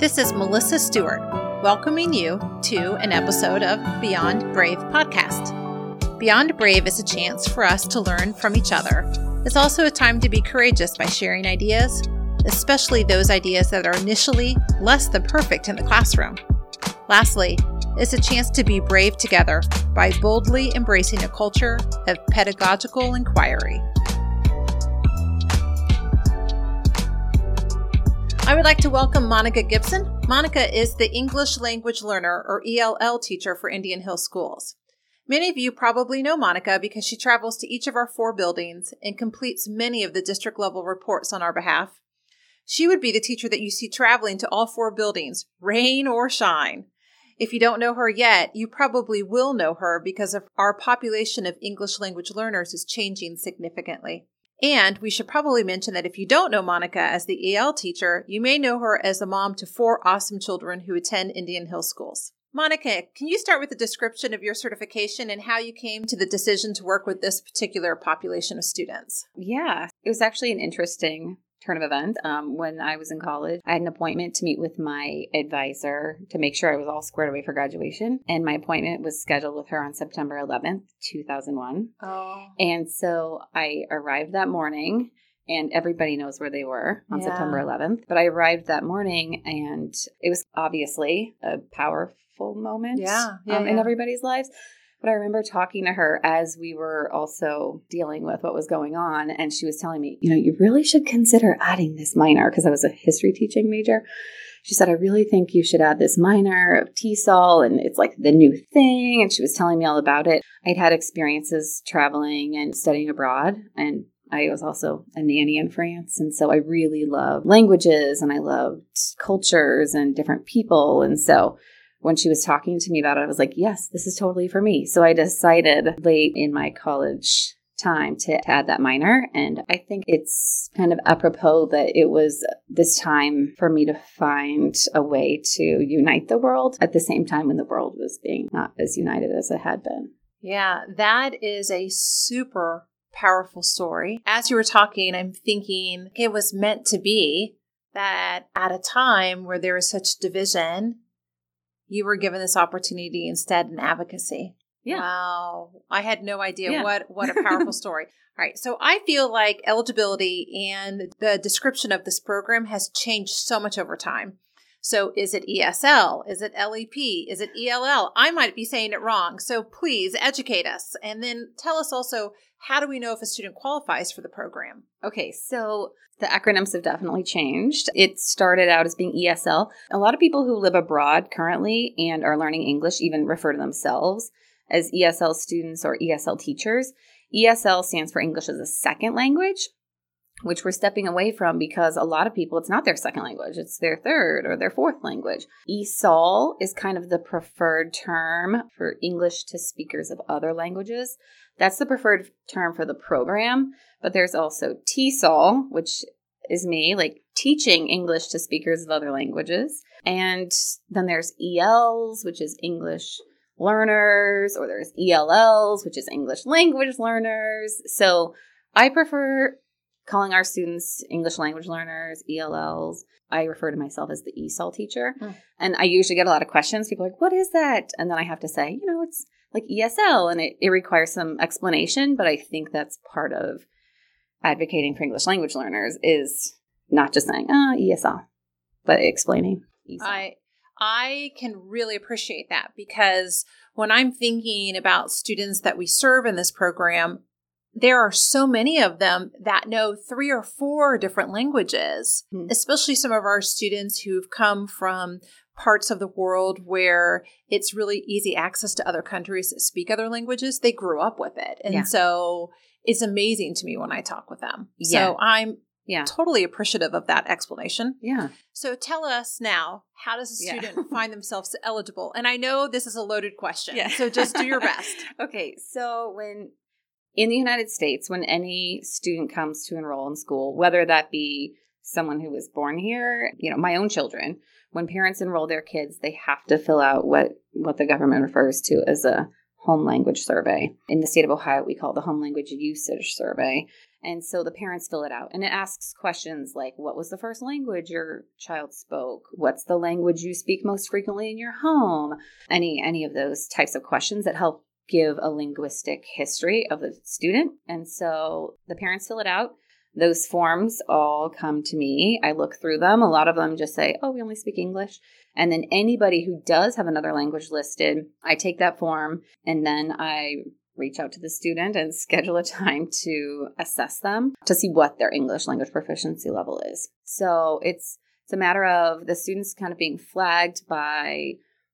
This is Melissa Stewart, welcoming you to an episode of Beyond Brave podcast. Beyond Brave is a chance for us to learn from each other. It's also a time to be courageous by sharing ideas, especially those ideas that are initially less than perfect in the classroom. Lastly, it's a chance to be brave together by boldly embracing a culture of pedagogical inquiry. I would like to welcome Monica Gibson. Monica is the English language learner or ELL teacher for Indian Hill Schools. Many of you probably know Monica because she travels to each of our four buildings and completes many of the district level reports on our behalf. She would be the teacher that you see traveling to all four buildings, rain or shine. If you don't know her yet, you probably will know her because our population of English language learners is changing significantly. And we should probably mention that if you don't know Monica as the EL teacher, you may know her as a mom to four awesome children who attend Indian Hill schools. Monica, can you start with a description of your certification and how you came to the decision to work with this particular population of students? Yeah, it was actually an interesting turn of events. Um, when I was in college, I had an appointment to meet with my advisor to make sure I was all squared away for graduation. And my appointment was scheduled with her on September 11th, 2001. Oh. And so I arrived that morning and everybody knows where they were on yeah. September 11th. But I arrived that morning and it was obviously a powerful moment yeah, yeah, um, yeah. in everybody's lives. But I remember talking to her as we were also dealing with what was going on. And she was telling me, you know, you really should consider adding this minor because I was a history teaching major. She said, I really think you should add this minor of TESOL and it's like the new thing. And she was telling me all about it. I'd had experiences traveling and studying abroad and I was also a nanny in France. And so I really loved languages and I loved cultures and different people. And so when she was talking to me about it, I was like, yes, this is totally for me. So I decided late in my college time to add that minor. And I think it's kind of apropos that it was this time for me to find a way to unite the world at the same time when the world was being not as united as it had been. Yeah, that is a super powerful story. As you were talking, I'm thinking it was meant to be that at a time where there was such division you were given this opportunity instead in advocacy. Yeah. Wow. I had no idea yeah. what what a powerful story. All right. So I feel like eligibility and the description of this program has changed so much over time. So is it ESL? Is it LEP? Is it ELL? I might be saying it wrong. So please educate us and then tell us also how do we know if a student qualifies for the program? Okay, so the acronyms have definitely changed. It started out as being ESL. A lot of people who live abroad currently and are learning English even refer to themselves as ESL students or ESL teachers. ESL stands for English as a second language which we're stepping away from because a lot of people, it's not their second language, it's their third or their fourth language. ESOL is kind of the preferred term for English to speakers of other languages. That's the preferred term for the program, but there's also TESOL, which is me, like teaching English to speakers of other languages. And then there's ELs, which is English learners, or there's ELLs, which is English language learners. So I prefer calling our students English language learners, ELLs. I refer to myself as the ESOL teacher. Mm. And I usually get a lot of questions. People are like, what is that? And then I have to say, you know, it's like ESL and it, it requires some explanation, but I think that's part of advocating for English language learners is not just saying, oh, ESL, but explaining. ESL. I I can really appreciate that because when I'm thinking about students that we serve in this program, there are so many of them that know three or four different languages, mm-hmm. especially some of our students who've come from parts of the world where it's really easy access to other countries that speak other languages. They grew up with it. And yeah. so it's amazing to me when I talk with them. Yeah. So I'm yeah. totally appreciative of that explanation. Yeah. So tell us now, how does a student yeah. find themselves eligible? And I know this is a loaded question. Yeah. So just do your best. okay. So when in the United States, when any student comes to enroll in school, whether that be someone who was born here, you know, my own children, when parents enroll their kids, they have to fill out what what the government refers to as a home language survey. In the state of Ohio, we call it the home language usage survey. And so the parents fill it out and it asks questions like what was the first language your child spoke? What's the language you speak most frequently in your home? Any any of those types of questions that help give a linguistic history of the student. And so the parents fill it out. Those forms all come to me. I look through them. A lot of them just say, oh, we only speak English. And then anybody who does have another language listed, I take that form and then I reach out to the student and schedule a time to assess them to see what their English language proficiency level is. So it's it's a matter of the students kind of being flagged by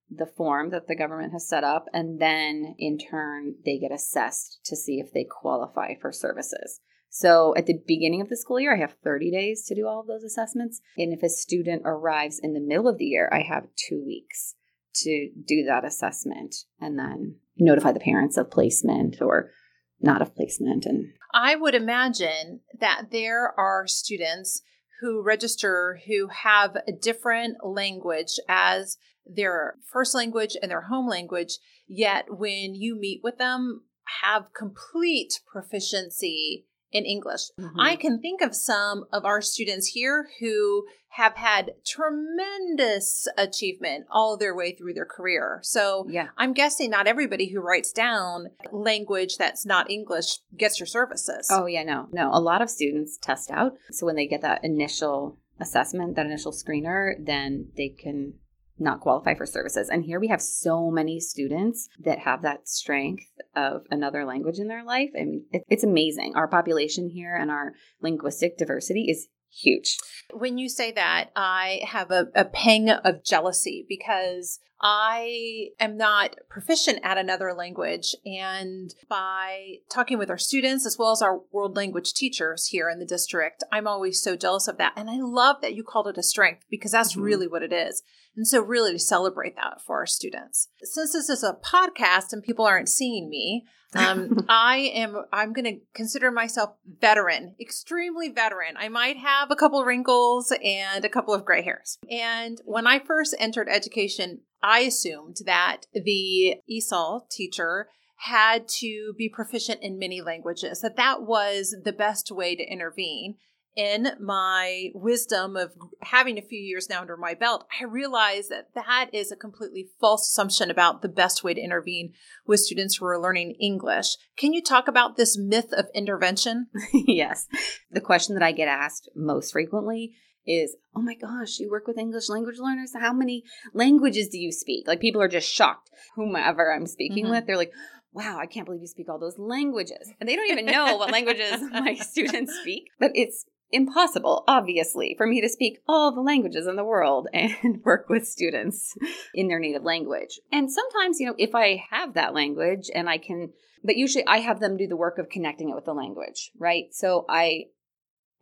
the form that the government has set up and then in turn they get assessed to see if they qualify for services. So at the beginning of the school year, I have 30 days to do all of those assessments. And if a student arrives in the middle of the year, I have two weeks to do that assessment and then notify the parents of placement or not of placement. And I would imagine that there are students who register who have a different language as their first language and their home language, yet when you meet with them, have complete proficiency in English. Mm-hmm. I can think of some of our students here who have had tremendous achievement all their way through their career. So yeah. I'm guessing not everybody who writes down language that's not English gets your services. Oh, yeah, no, no. A lot of students test out. So when they get that initial assessment, that initial screener, then they can not qualify for services. And here we have so many students that have that strength of another language in their life. I mean, it, it's amazing. Our population here and our linguistic diversity is huge. When you say that, I have a, a pang of jealousy because I am not proficient at another language. And by talking with our students as well as our world language teachers here in the district, I'm always so jealous of that. And I love that you called it a strength because that's mm-hmm. really what it is. And so, really, to celebrate that for our students. Since this is a podcast and people aren't seeing me, um, I am. I'm going to consider myself veteran, extremely veteran. I might have a couple wrinkles and a couple of gray hairs. And when I first entered education, I assumed that the ESOL teacher had to be proficient in many languages, that that was the best way to intervene. In my wisdom of having a few years now under my belt, I realize that that is a completely false assumption about the best way to intervene with students who are learning English. Can you talk about this myth of intervention? yes. The question that I get asked most frequently is, oh my gosh, you work with English language learners? How many languages do you speak? Like people are just shocked. Whomever I'm speaking mm-hmm. with, they're like, wow, I can't believe you speak all those languages. And they don't even know what languages my students speak. But it's impossible, obviously, for me to speak all the languages in the world and work with students in their native language. And sometimes, you know, if I have that language and I can, but usually I have them do the work of connecting it with the language, right? So I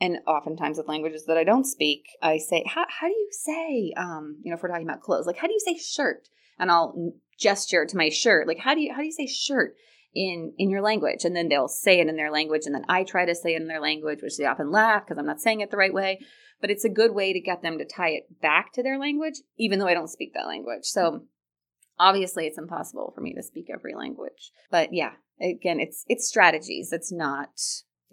and oftentimes with languages that I don't speak, I say, how, how do you say, um, you know, if we're talking about clothes, like, how do you say shirt? And I'll gesture to my shirt, like, how do you, how do you say shirt in, in your language? And then they'll say it in their language. And then I try to say it in their language, which they often laugh because I'm not saying it the right way. But it's a good way to get them to tie it back to their language, even though I don't speak that language. So obviously it's impossible for me to speak every language. But yeah, again, it's, it's strategies. It's not,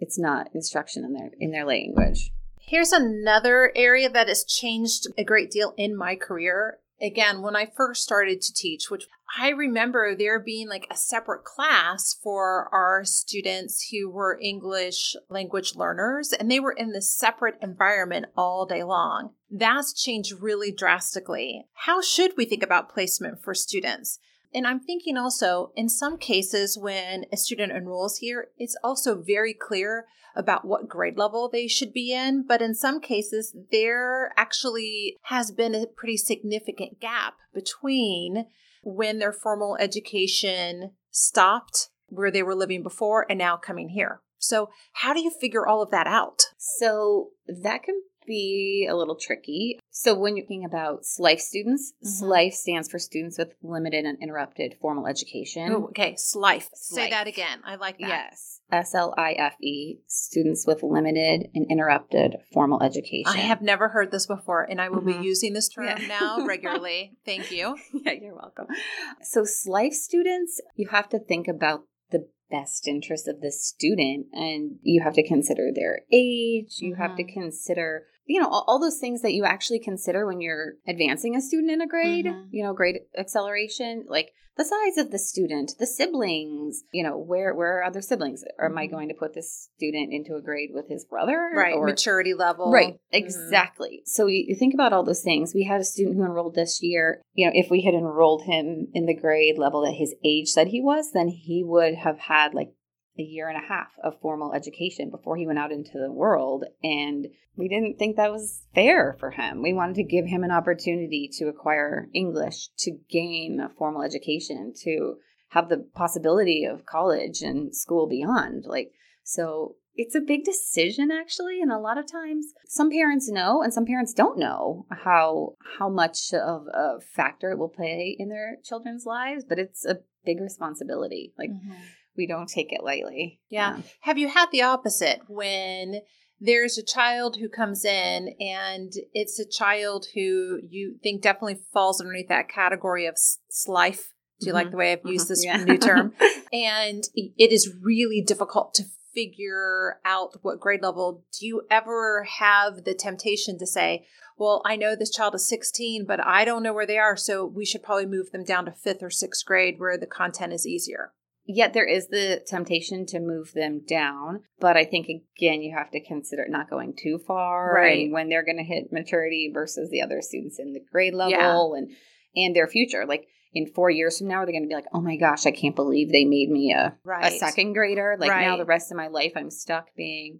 it's not instruction in their in their language. Here's another area that has changed a great deal in my career. Again, when I first started to teach, which I remember there being like a separate class for our students who were English language learners, and they were in this separate environment all day long. That's changed really drastically. How should we think about placement for students? And I'm thinking also, in some cases, when a student enrolls here, it's also very clear about what grade level they should be in. But in some cases, there actually has been a pretty significant gap between when their formal education stopped where they were living before and now coming here. So, how do you figure all of that out? So, that can be a little tricky. So when you're thinking about SLIFE students, Mhm. SLIFE stands for Students with Limited and Interrupted Formal Education. Oh, okay. Slife. Say that again. I like that. Yes. S L I F E, Students with Limited and Interrupted Formal Education. I have never heard this before, and I will Mhm. be using this term Yeah. now regularly. Thank you. yeah, you're welcome. So, SLIFE students, you have to think about the best interest of the student and you have to consider their age. You have to Mhm. consider, you know, all, all those things that you actually consider when you're advancing a student in a grade, Mhm. you know, grade acceleration, like the size of the student, the siblings, you know, where, where are other siblings? Or am I Mhm. going to put this student into a grade with his brother? Right. Or, Maturity level. Right, Mhm. exactly. So you, you think about all those things. We had a student who enrolled this year. You know, if we had enrolled him in the grade level that his age said he was, then he would have had like a year and a half of formal education before he went out into the world. And we didn't think that was fair for him. We wanted to give him an opportunity to acquire English, to gain a formal education, to have the possibility of college and school beyond. Like, so it's a big decision actually and a lot of times some parents know and some parents don't know how how much of a factor it will play in their children's lives but it's a big responsibility like Mhm. We don't take it lightly Yeah. Have you had the opposite when there's a child who comes in and it's a child who you think definitely falls underneath that category of slife? Do you like Mhm. the way I've used Mhm. this Yeah. new term? And it is really difficult to figure out what grade level. Do you ever have the temptation to say, well, I know this child is 16, but I don't know where they are, so we should probably move them down to fifth or sixth grade where the content is easier? Yet there is the temptation to move them down, but I think again you have to consider not going too far Right. and when they're going to hit maturity versus the other students in the grade level and and their future. Like in four years from now, are they going to be like, "Oh my gosh, I can't believe they made me a Right. a second grader"? Like now the rest of my life I'm stuck being.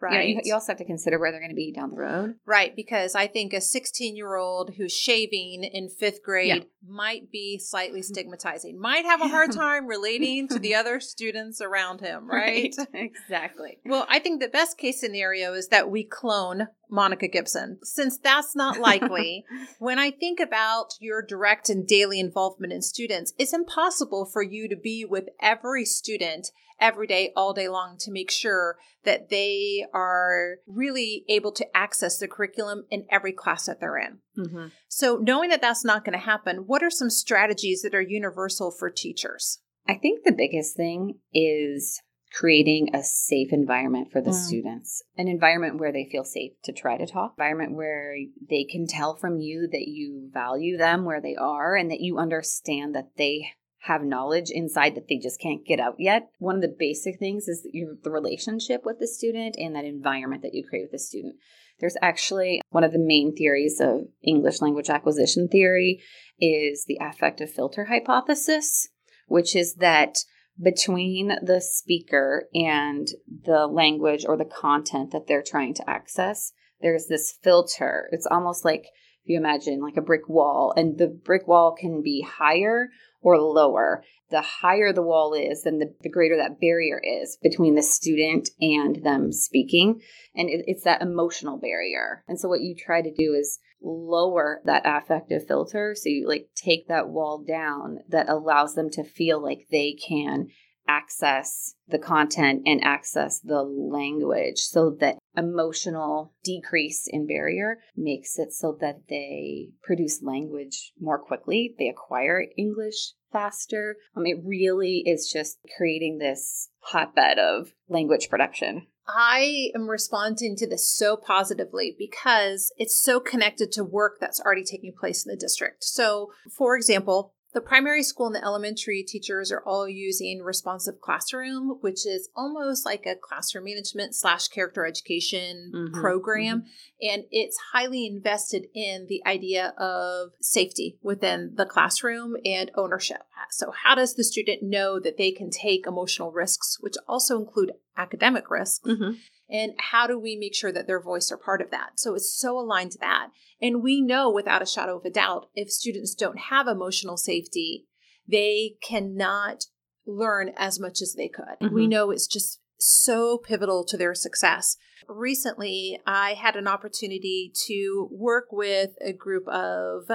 Right. Right. you, you also have to consider where they're going to be down the road. Right, because I think a 16 year old who's shaving in fifth grade Yeah. might be slightly mm-hmm. stigmatizing, might have a hard time relating to the other students around him, right? exactly. Well, I think the best case scenario is that we clone Monica Gibson. Since that's not likely, when I think about your direct and daily involvement in students, it's impossible for you to be with every student every day, all day long to make sure that they are really able to access the curriculum in every class that they're in. Mm-hmm. So, knowing that that's not going to happen, what are some strategies that are universal for teachers? I think the biggest thing is creating a safe environment for the Mm. students, an environment where they feel safe to try to talk, environment where they can tell from you that you value them where they are and that you understand that they have knowledge inside that they just can't get out yet. One of the basic things is your, the relationship with the student and that environment that you create with the student. There's actually one of the main theories of English language acquisition theory is the affective filter hypothesis, which is that between the speaker and the language or the content that they're trying to access, there's this filter. It's almost like if you imagine like a brick wall, and the brick wall can be higher or lower. The higher the wall is, then the, the greater that barrier is between the student and them speaking. And it, it's that emotional barrier. And so, what you try to do is lower that affective filter. So, you like take that wall down that allows them to feel like they can access the content and access the language. So that emotional decrease in barrier makes it so that they produce language more quickly. They acquire english faster. Um, it really is just creating this hotbed of language production I am responding to this so positively because it's so connected to work that's already taking place in the district. So, for example, the primary school and the elementary teachers are all using responsive classroom, which is almost like a classroom management slash character education Mhm, program. And it's highly invested in the idea of safety within the classroom and ownership. So, how does the student know that they can take emotional risks, which also include academic risks? And how do we make sure that their voice are part of that? So it's so aligned to that. And we know without a shadow of a doubt, if students don't have emotional safety, they cannot learn as much as they could. We Mhm. know it's just so pivotal to their success. Recently, I had an opportunity to work with a group of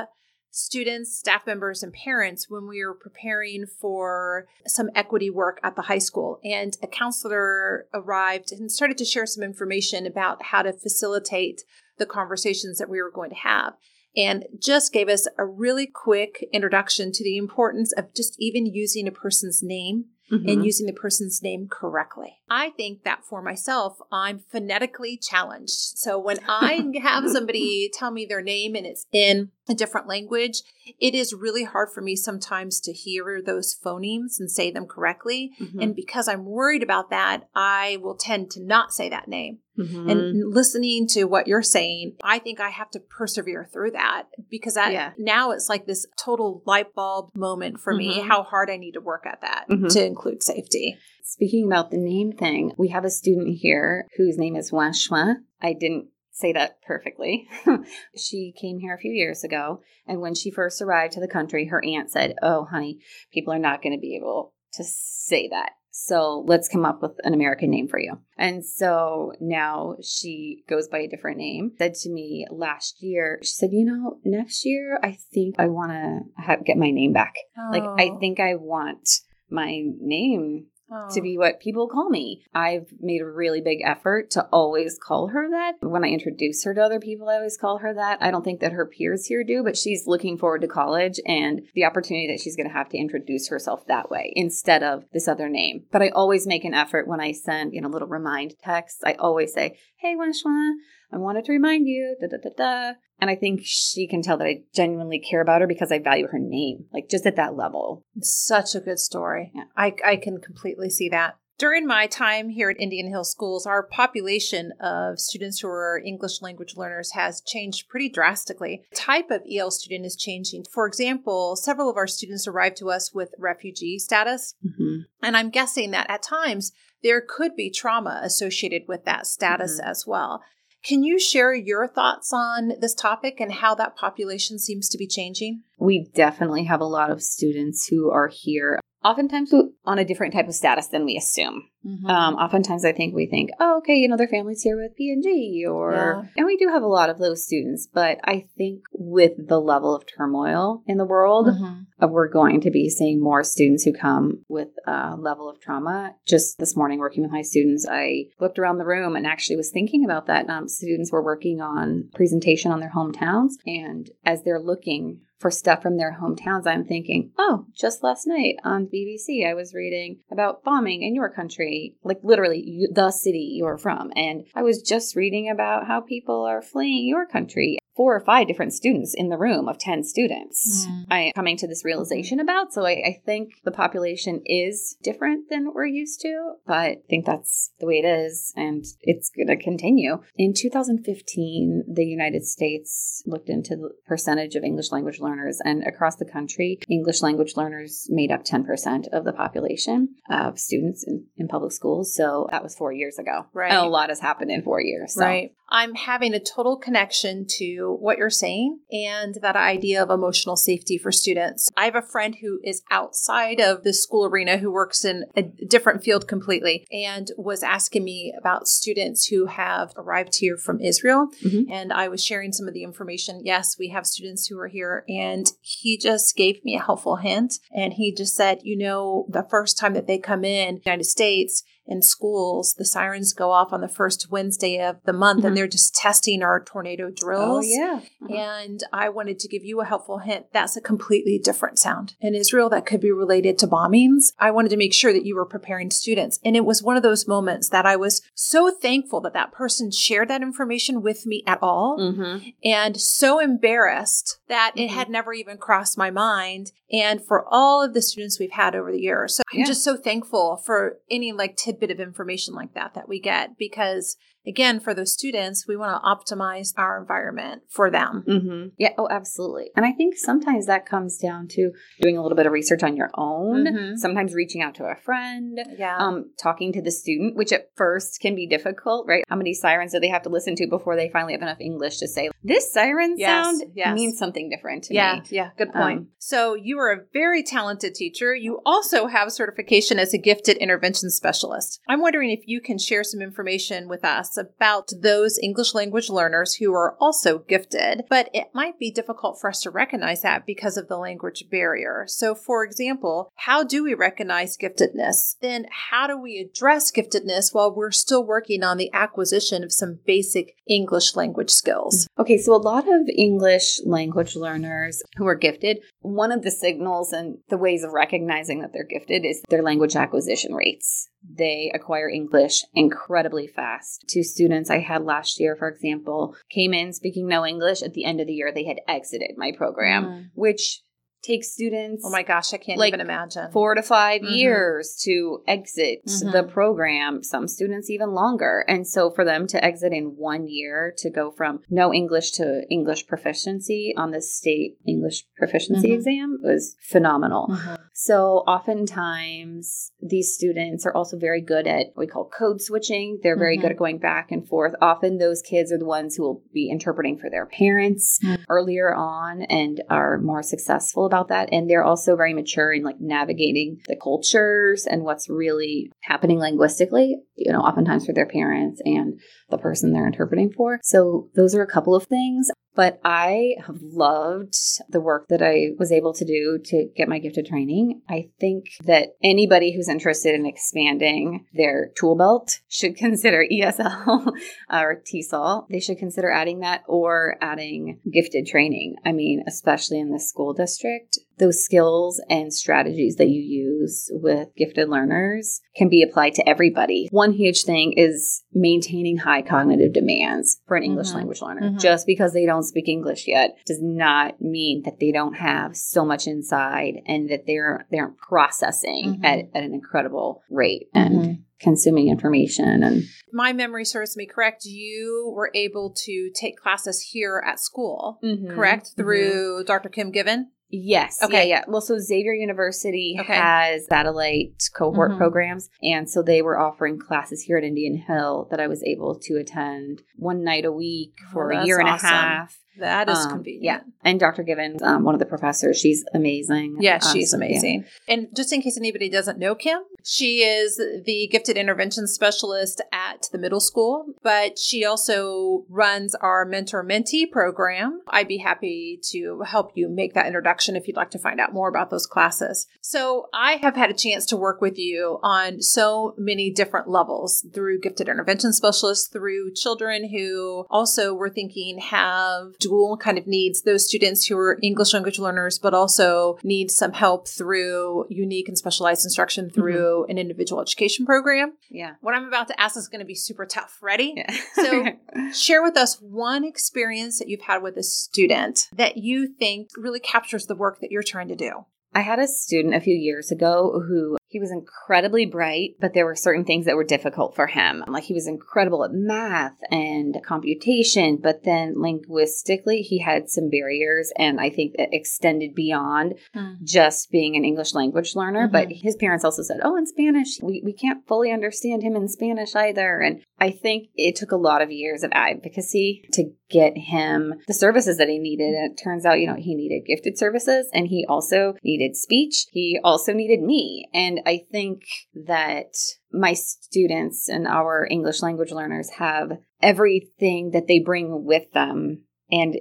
students, staff members, and parents when we were preparing for some equity work at the high school. And a counselor arrived and started to share some information about how to facilitate the conversations that we were going to have and just gave us a really quick introduction to the importance of just even using a person's name mm-hmm. and using the person's name correctly. I think that for myself, I'm phonetically challenged. So when I have somebody tell me their name and it's in a different language, it is really hard for me sometimes to hear those phonemes and say them correctly. Mm-hmm. And because I'm worried about that, I will tend to not say that name. Mm-hmm. And listening to what you're saying, I think I have to persevere through that because that yeah. now it's like this total light bulb moment for mm-hmm. me how hard I need to work at that mm-hmm. to include safety. Speaking about the name thing, we have a student here whose name is Wan Shuan. I didn't say that perfectly. she came here a few years ago, and when she first arrived to the country, her aunt said, Oh, honey, people are not going to be able to say that. So let's come up with an American name for you. And so now she goes by a different name. Said to me last year, she said, You know, next year I think I want to get my name back. Oh. Like, I oh. think I want my name Oh. to be oh. what people call me. I've made a really big effort to always call her that. When I introduce her to other people, I always call her that. I don't think that her peers here do, but she's looking forward to college and the opportunity that she's going to have to introduce herself that way instead of this other name. But I always make an effort when I send, you know, little remind texts. I always say, "Hey, Wanshua, I wanted to remind you, da da da da. And I think she can tell that I genuinely care about her because I value her name, like just at that level. such a good story. Yeah. I, I can completely see that. During my time here at Indian Hill Schools, our population of students who are English language learners has changed pretty drastically. The type of EL student is changing. For example, several of our students arrived to us with refugee status. Mm-hmm. And I'm guessing that at times there could be trauma associated with that status mm-hmm. as well. Can you share your thoughts on this topic and how that population seems to be changing? We definitely have a lot of students who are here oftentimes on a different type of status than we assume. Mm-hmm. Um, oftentimes, I think we think, oh, okay, you know, their family's here with P&G, or yeah. and we do have a lot of those students. But I think with the level of turmoil in the world, mm-hmm. uh, we're going to be seeing more students who come with a level of trauma. Just this morning, working with my students, I looked around the room and actually was thinking about that. Um, students were working on presentation on their hometowns, and as they're looking for stuff from their hometowns, I'm thinking, oh, just last night on BBC, I was reading about bombing in your country, like literally the city you're from. And I was just reading about how people are fleeing your country four or five different students in the room of 10 students mm. I am coming to this realization about. So I, I, think the population is different than we're used to, but I think that's the way it is and it's going to continue. In 2015, the United States looked into the percentage of English language learners and across the country, English language learners made up 10% of the population of students in, in public schools. So that was four years ago. Right. And a lot has happened in four years. So. Right. I'm having a total connection to what you're saying and that idea of emotional safety for students. I have a friend who is outside of the school arena who works in a different field completely and was asking me about students who have arrived here from Israel. Mm-hmm. And I was sharing some of the information. Yes, we have students who are here. And he just gave me a helpful hint. And he just said, you know, the first time that they come in the United States, in schools, the sirens go off on the first Wednesday of the month mm-hmm. and they're just testing our tornado drills. Oh, yeah. Uh-huh. And I wanted to give you a helpful hint. That's a completely different sound. In Israel, that could be related to bombings. I wanted to make sure that you were preparing students. And it was one of those moments that I was so thankful that that person shared that information with me at all mm-hmm. and so embarrassed that mm-hmm. it had never even crossed my mind. And for all of the students we've had over the years. So I'm just so thankful for any like tidbit of information like that that we get because again, for those students, we want to optimize our environment for them. Mm-hmm. Yeah. Oh, absolutely. And I think sometimes that comes down to doing a little bit of research on your own, Mhm. sometimes reaching out to a friend, Yeah. um, talking to the student, which at first can be difficult, right? How many sirens do they have to listen to before they finally have enough English to say, this siren Yes, sound yes. means something different to yeah, me? yeah, Yeah. good point. Um, so you are a very talented teacher. You also have certification as a gifted intervention specialist. I'm wondering if you can share some information with us about those English language learners who are also gifted, but it might be difficult for us to recognize that because of the language barrier. So, for example, how do we recognize giftedness? Then, how do we address giftedness while we're still working on the acquisition of some basic English language skills? Okay, so a lot of English language learners who are gifted, one of the signals and the ways of recognizing that they're gifted is their language acquisition rates. They acquire English incredibly fast. Two students I had last year, for example, came in speaking no English. At the end of the year, they had exited my program, Mm. which takes students Oh my gosh, I can't Like, even imagine. four to 5 Mhm. years to exit Mhm. the program, some students even longer. And so for them to exit in one year to go from no English to English proficiency on the state English proficiency Mhm. exam was phenomenal. Mhm. So oftentimes these students are also very good at what we call code switching. They're very good at going back and forth. Often those kids are the ones who will be interpreting for their parents Mm. earlier on and are more successful about that. And they're also very mature in like navigating the cultures and what's really happening linguistically, you know, oftentimes for their parents and the person they're interpreting for. So those are a couple of things. But I have loved the work that I was able to do to get my gifted training. I think that anybody who's interested in expanding their tool belt should consider ESL uh, or TESOL. They should consider adding that or adding gifted training. I mean, especially in the school district, those skills and strategies that you use with gifted learners can be applied to everybody. One huge thing is maintaining high cognitive demands for an English Mhm. language learner. Mhm. Just because they don't speak English yet does not mean that they don't have so much inside and that they're they're processing Mhm. at, at an incredible rate and Mhm. consuming information and my memory serves me correct, you were able to take classes here at school, correct? Mhm. Through Dr. Kim Given? Yes. Okay. Okay. Yeah, Well, so Xavier University Okay. has satellite cohort Mhm. programs. And so they were offering classes here at Indian Hill that I was able to attend one night a week for Oh, a year and that's a half. That is Um, convenient. Yeah. And Dr. Givens, um, one of the professors, she's amazing. Yeah, Um, she's so, yeah. amazing. And just in case anybody doesn't know Kim, she is the gifted intervention specialist at the middle school, but she also runs our mentor mentee program. I'd be happy to help you make that introduction if you'd like to find out more about those classes. So I have had a chance to work with you on so many different levels through gifted intervention specialists, through children who also we're thinking have dual kind of needs, those students who are English language learners, but also need some help through unique and specialized instruction mm-hmm. through an individual education program. Yeah. What I'm about to ask is going to be super tough. Ready? Yeah. So- Share with us one experience that you've had with a student that you think really captures the work that you're trying to do. I had a student a few years ago who he was incredibly bright, but there were certain things that were difficult for him. Like he was incredible at math and computation, but then linguistically he had some barriers and I think that extended beyond hmm. just being an English language learner. Mm-hmm. But his parents also said, Oh, in Spanish, we, we can't fully understand him in Spanish either. And I think it took a lot of years of advocacy to get him the services that he needed. And it turns out, you know, he needed gifted services and he also needed speech. He also needed me. And I think that my students and our English language learners have everything that they bring with them. And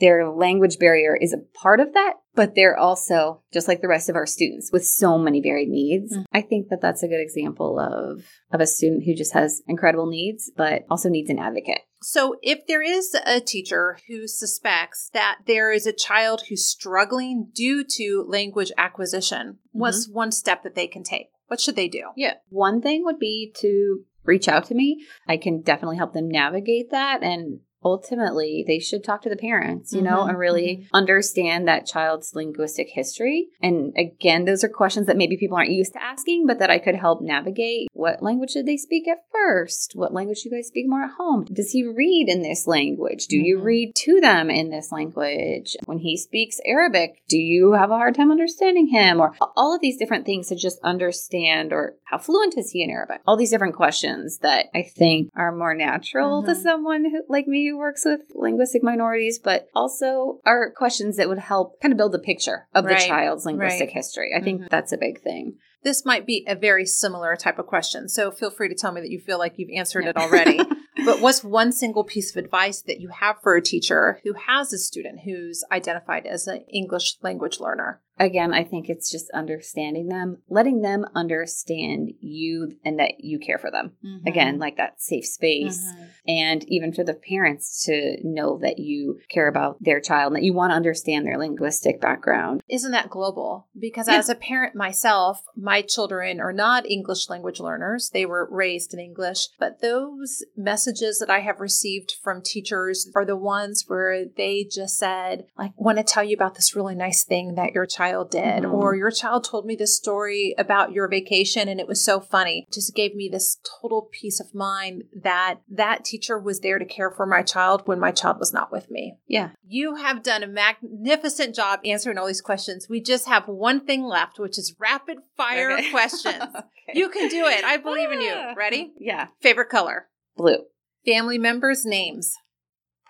their language barrier is a part of that, but they're also just like the rest of our students with so many varied needs. Mm. I think that that's a good example of of a student who just has incredible needs, but also needs an advocate. So, if there is a teacher who suspects that there is a child who's struggling due to language acquisition, mm-hmm. what's one step that they can take? What should they do? Yeah. One thing would be to reach out to me. I can definitely help them navigate that and ultimately they should talk to the parents, you know, Mhm, and really mhm. understand that child's linguistic history. And again, those are questions that maybe people aren't used to asking, but that I could help navigate. What language did they speak at first? What language do you guys speak more at home? Does he read in this language? Do you Mhm. read to them in this language? When he speaks Arabic, do you have a hard time understanding him? Or all of these different things to just understand, or how fluent is he in Arabic? All these different questions that I think are more natural to Mhm. someone who, like me who works with linguistic minorities, but also are questions that would help kind of build a picture of Right, the child's linguistic right. history. I think Mhm. that's a big thing. This might be a very similar type of question. So feel free to tell me that you feel like you've answered it already. but what's one single piece of advice that you have for a teacher who has a student who's identified as an English language learner? Again, I think it's just understanding them, letting them understand you and that you care for them. Again, like that safe space. Mhm. And even for the parents to know that you care about their child, that you want to understand their linguistic background. Isn't that global? Because Yeah. as a parent myself, my children are not English language learners. They were raised in English, but those messages that I have received from teachers are the ones where they just said, like, want to tell you about this really nice thing that your child did, Mhm. or your child told me this story about your vacation and it was so funny. It just gave me this total peace of mind that that teacher was there to care for my child when my child was not with me. Yeah. You have done a magnificent job answering all these questions. We just have one thing left, which is rapid fire Okay. questions. Okay. You can do it. I believe in you. Ah. Ready? Yeah. Favorite color? Blue. Family members' names?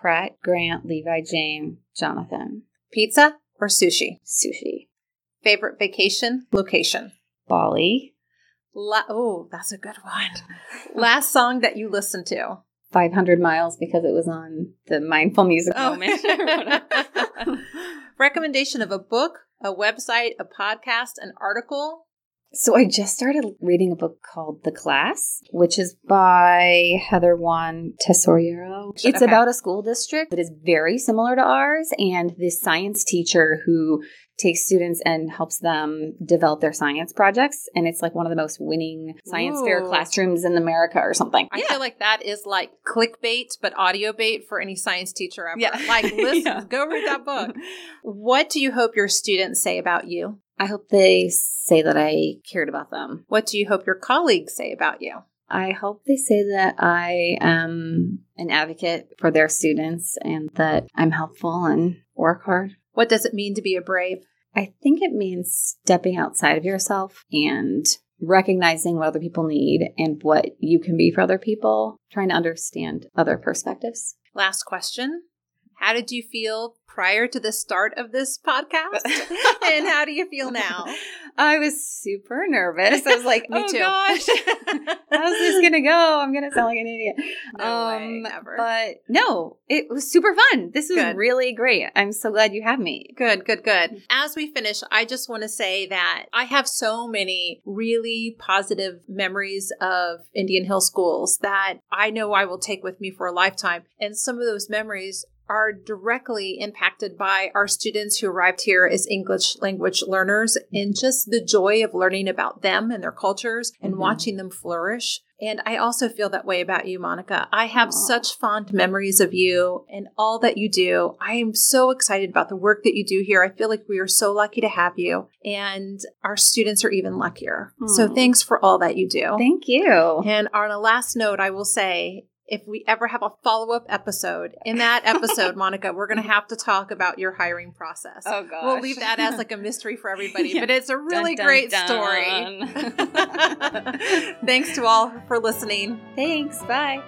Pratt, Grant, Levi, Jane, Jonathan. Pizza or sushi? Sushi. Favorite vacation location? Bali. La- oh, that's a good one. Last song that you listened to? 500 miles because it was on the mindful music Oh. moment. Recommendation of a book, a website, a podcast, an article? so I just started reading a book called The Class, which is by Heather Won Tesoriero. It's Okay. about a school district that is very similar to ours and this science teacher who takes students and helps them develop their science projects. And it's like one of the most winning science fair classrooms in America or something. I feel like that is like clickbait, but audio bait for any science teacher ever. Yeah. Like, listen, Yeah. go read that book. What do you hope your students say about you? I hope they say that I cared about them. What do you hope your colleagues say about you? I hope they say that I am an advocate for their students and that I'm helpful and work hard. What does it mean to be a brave? I think it means stepping outside of yourself and recognizing what other people need and what you can be for other people, trying to understand other perspectives. Last question. How did you feel prior to the start of this podcast? and how do you feel now? I was super nervous. I was like, Me oh too. gosh, how's this gonna go? I'm gonna sound like an idiot. No way, um, ever. But no, it was super fun. This was Good. really great. I'm so glad you have me. Good, good, good. As we finish, I just want to say that I have so many really positive memories of Indian Hill schools that I know I will take with me for a lifetime. And some of those memories are directly impacted by our students who arrived here as English language learners and just the joy of learning about them and their cultures and Mhm. watching them flourish. And I also feel that way about you, Monica. I have Aw. such fond memories of you and all that you do. I am so excited about the work that you do here. I feel like we are so lucky to have you, and our students are even luckier. So thanks for all that you do. Thank you. And on a last note, I will say if we ever have a follow up episode, in that episode, Monica, we're going to have to talk about your hiring process. Oh gosh. We'll leave that as like a mystery for everybody, Yeah. but it's a really Dun, dun, great dun. story. Thanks to all for listening. Thanks. Bye.